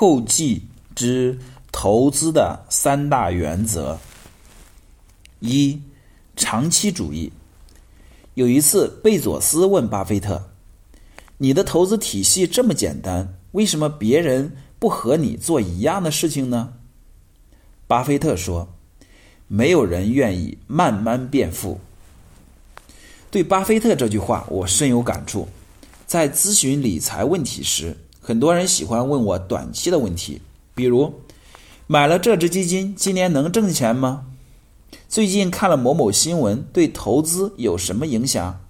后继之投资的三大原则：一、长期主义。有一次，贝佐斯问巴菲特：“你的投资体系这么简单，为什么别人不和你做一样的事情呢？”巴菲特说：“没有人愿意慢慢变富。”对巴菲特这句话，我深有感触。在咨询理财问题时，很多人喜欢问我短期的问题，比如：买了这只基金，今年能挣钱吗？最近看了某某新闻，对投资有什么影响？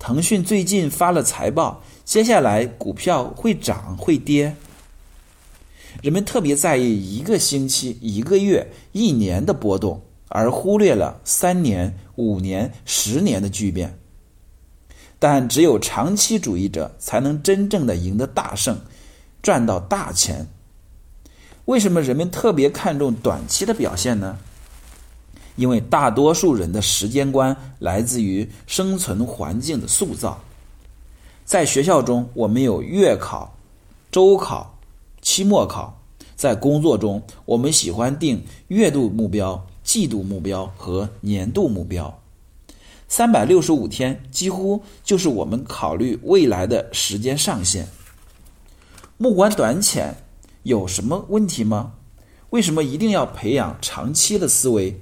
腾讯最近发了财报，接下来股票会涨会跌？人们特别在意一个星期、一个月、一年的波动，而忽略了三年、五年、十年的巨变。但只有长期主义者才能真正的赢得大胜，赚到大钱。为什么人们特别看重短期的表现呢？因为大多数人的时间观来自于生存环境的塑造。在学校中，我们有月考、周考、期末考；在工作中，我们喜欢定月度目标、季度目标和年度目标。三百六十五天几乎就是我们考虑未来的时间上限。目光短浅有什么问题吗？为什么一定要培养长期的思维？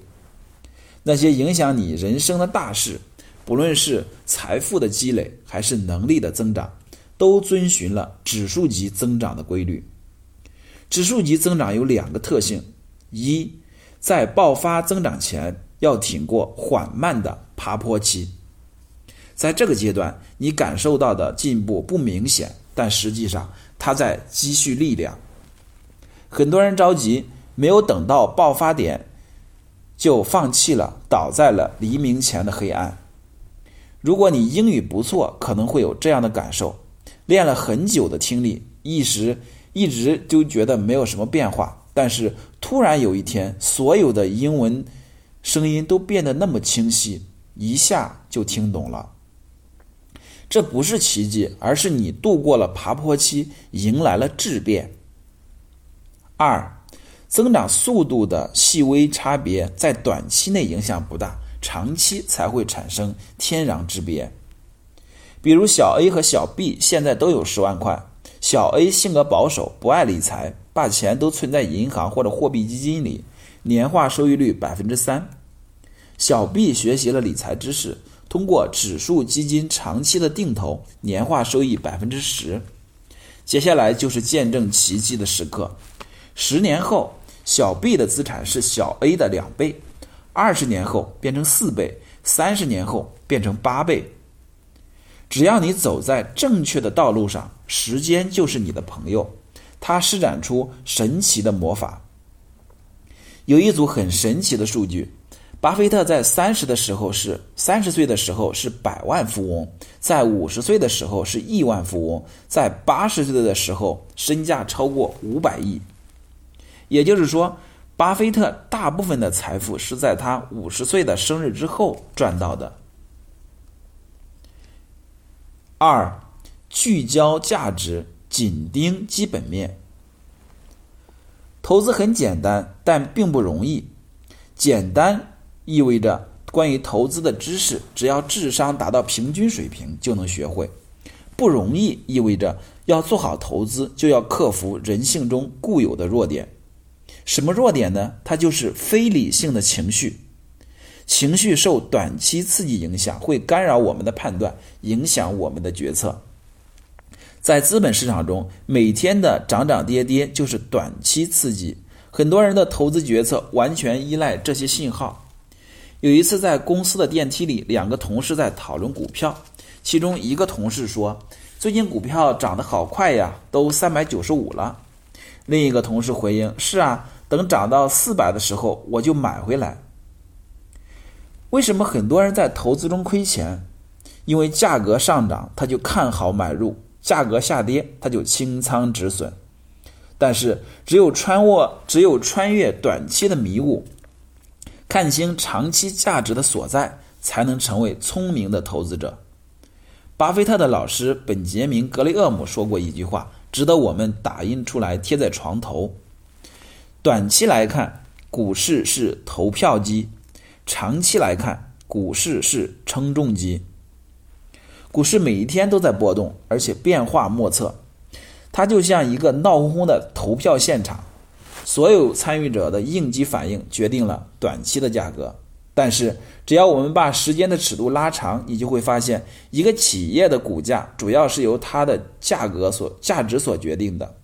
那些影响你人生的大事，不论是财富的积累还是能力的增长，都遵循了指数级增长的规律。指数级增长有两个特性：一，在爆发增长前要挺过缓慢的。爬坡期，在这个阶段，你感受到的进步不明显，但实际上它在积蓄力量。很多人着急，没有等到爆发点就放弃了，倒在了黎明前的黑暗。如果你英语不错，可能会有这样的感受：练了很久的听力，一时一直就觉得没有什么变化，但是突然有一天，所有的英文声音都变得那么清晰。一下就听懂了，这不是奇迹，而是你度过了爬坡期，迎来了质变。二，增长速度的细微差别在短期内影响不大，长期才会产生天壤之别。比如小 A 和小 B 现在都有十万块，小 A 性格保守，不爱理财，把钱都存在银行或者货币基金里，年化收益率百分之三。小 B 学习了理财知识，通过指数基金长期的定投，年化收益百分之十。接下来就是见证奇迹的时刻。十年后，小 B 的资产是小 A 的两倍；二十年后变成四倍；三十年后变成八倍。只要你走在正确的道路上，时间就是你的朋友，它施展出神奇的魔法。有一组很神奇的数据。巴菲特在三十的时候是三十岁的时候是百万富翁，在五十岁的时候是亿万富翁，在八十岁的时候身价超过五百亿。也就是说，巴菲特大部分的财富是在他五十岁的生日之后赚到的。二，聚焦价值，紧盯基本面。投资很简单，但并不容易。简单。意味着关于投资的知识，只要智商达到平均水平就能学会。不容易意味着要做好投资，就要克服人性中固有的弱点。什么弱点呢？它就是非理性的情绪。情绪受短期刺激影响，会干扰我们的判断，影响我们的决策。在资本市场中，每天的涨涨跌跌就是短期刺激。很多人的投资决策完全依赖这些信号。有一次在公司的电梯里，两个同事在讨论股票，其中一个同事说：“最近股票涨得好快呀，都三百九十五了。”另一个同事回应：“是啊，等涨到四百的时候我就买回来。”为什么很多人在投资中亏钱？因为价格上涨他就看好买入，价格下跌他就清仓止损。但是只有穿过，只有穿越短期的迷雾。看清长期价值的所在，才能成为聪明的投资者。巴菲特的老师本杰明·格雷厄姆说过一句话：“值得我们打印出来贴在床头。短期来看，股市是投票机；长期来看，股市是称重机。股市每一天都在波动，而且变化莫测。它就像一个闹哄哄的投票现场，所有参与者的应激反应决定了短期的价格。但是，只要我们把时间的尺度拉长，你就会发现，一个企业的股价主要是由它的价格所价值所决定的。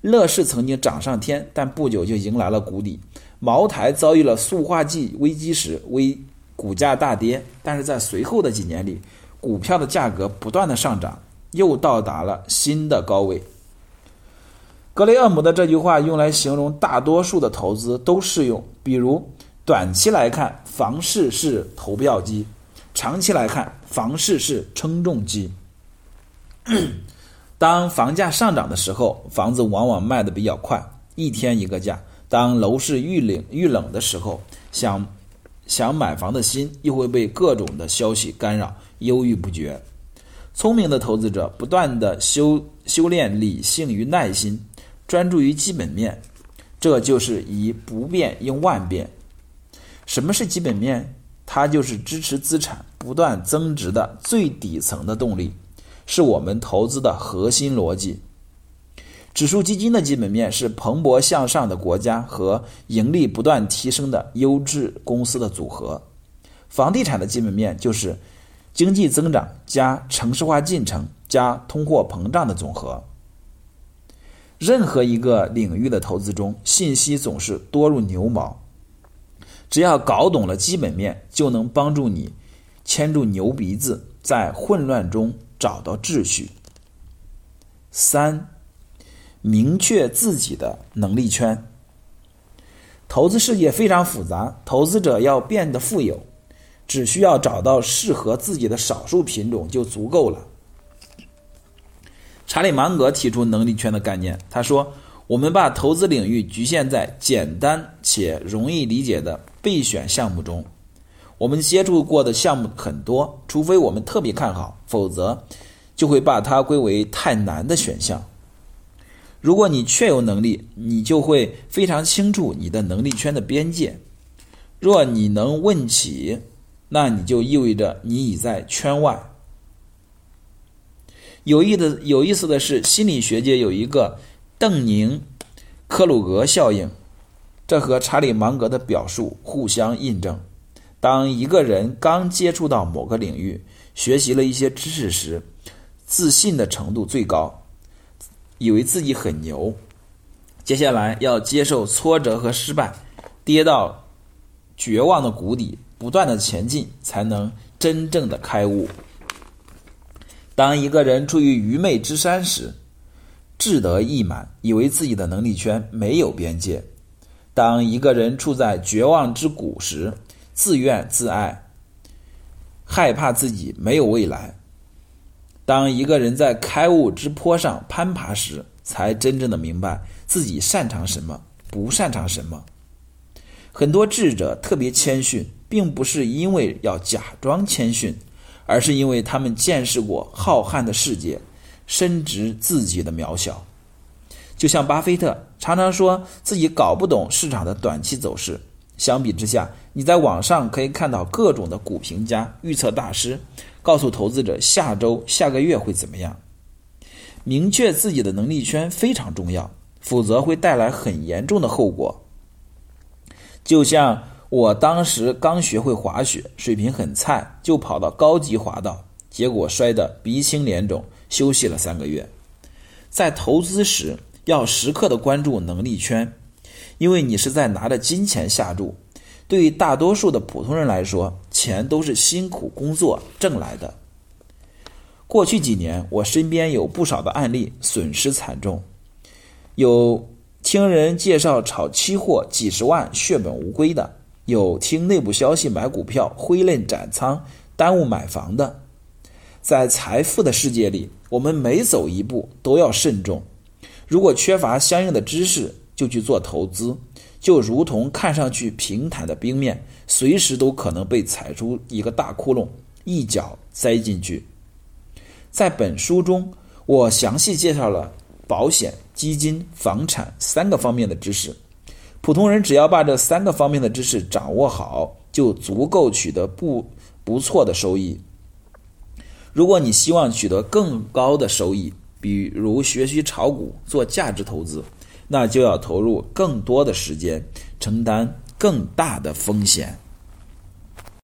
乐视曾经涨上天，但不久就迎来了谷底；茅台遭遇了塑化剂危机时，危股价大跌，但是在随后的几年里，股票的价格不断的上涨，又到达了新的高位。格雷厄姆的这句话用来形容大多数的投资都适用，比如。短期来看，房市是投票机；长期来看，房市是称重机。当房价上涨的时候，房子往往卖的比较快，一天一个价；当楼市遇冷遇冷的时候，想想买房的心又会被各种的消息干扰，犹豫不决。聪明的投资者不断的修修炼理性与耐心，专注于基本面，这就是以不变应万变。什么是基本面？它就是支持资产不断增值的最底层的动力，是我们投资的核心逻辑。指数基金的基本面是蓬勃向上的国家和盈利不断提升的优质公司的组合。房地产的基本面就是经济增长加城市化进程加通货膨胀的总和。任何一个领域的投资中，信息总是多如牛毛。只要搞懂了基本面，就能帮助你牵住牛鼻子，在混乱中找到秩序。三，明确自己的能力圈。投资世界非常复杂，投资者要变得富有，只需要找到适合自己的少数品种就足够了。查理芒格提出能力圈的概念，他说。我们把投资领域局限在简单且容易理解的备选项目中。我们接触过的项目很多，除非我们特别看好，否则就会把它归为太难的选项。如果你确有能力，你就会非常清楚你的能力圈的边界。若你能问起，那你就意味着你已在圈外。有意的有意思的是，心理学界有一个。邓宁克鲁格效应，这和查理芒格的表述互相印证。当一个人刚接触到某个领域，学习了一些知识时，自信的程度最高，以为自己很牛。接下来要接受挫折和失败，跌到绝望的谷底，不断的前进，才能真正的开悟。当一个人处于愚昧之山时，志得意满，以为自己的能力圈没有边界。当一个人处在绝望之谷时，自怨自艾，害怕自己没有未来。当一个人在开悟之坡上攀爬时，才真正的明白自己擅长什么，不擅长什么。很多智者特别谦逊，并不是因为要假装谦逊，而是因为他们见识过浩瀚的世界。深知自己的渺小，就像巴菲特常常说自己搞不懂市场的短期走势。相比之下，你在网上可以看到各种的股评家、预测大师，告诉投资者下周、下个月会怎么样。明确自己的能力圈非常重要，否则会带来很严重的后果。就像我当时刚学会滑雪，水平很菜，就跑到高级滑道，结果摔得鼻青脸肿。休息了三个月，在投资时要时刻的关注能力圈，因为你是在拿着金钱下注。对于大多数的普通人来说，钱都是辛苦工作挣来的。过去几年，我身边有不少的案例损失惨重，有听人介绍炒期货几十万血本无归的，有听内部消息买股票挥泪斩仓耽误买房的。在财富的世界里，我们每走一步都要慎重。如果缺乏相应的知识就去做投资，就如同看上去平坦的冰面，随时都可能被踩出一个大窟窿，一脚栽进去。在本书中，我详细介绍了保险、基金、房产三个方面的知识。普通人只要把这三个方面的知识掌握好，就足够取得不不错的收益。如果你希望取得更高的收益，比如学习炒股、做价值投资，那就要投入更多的时间，承担更大的风险。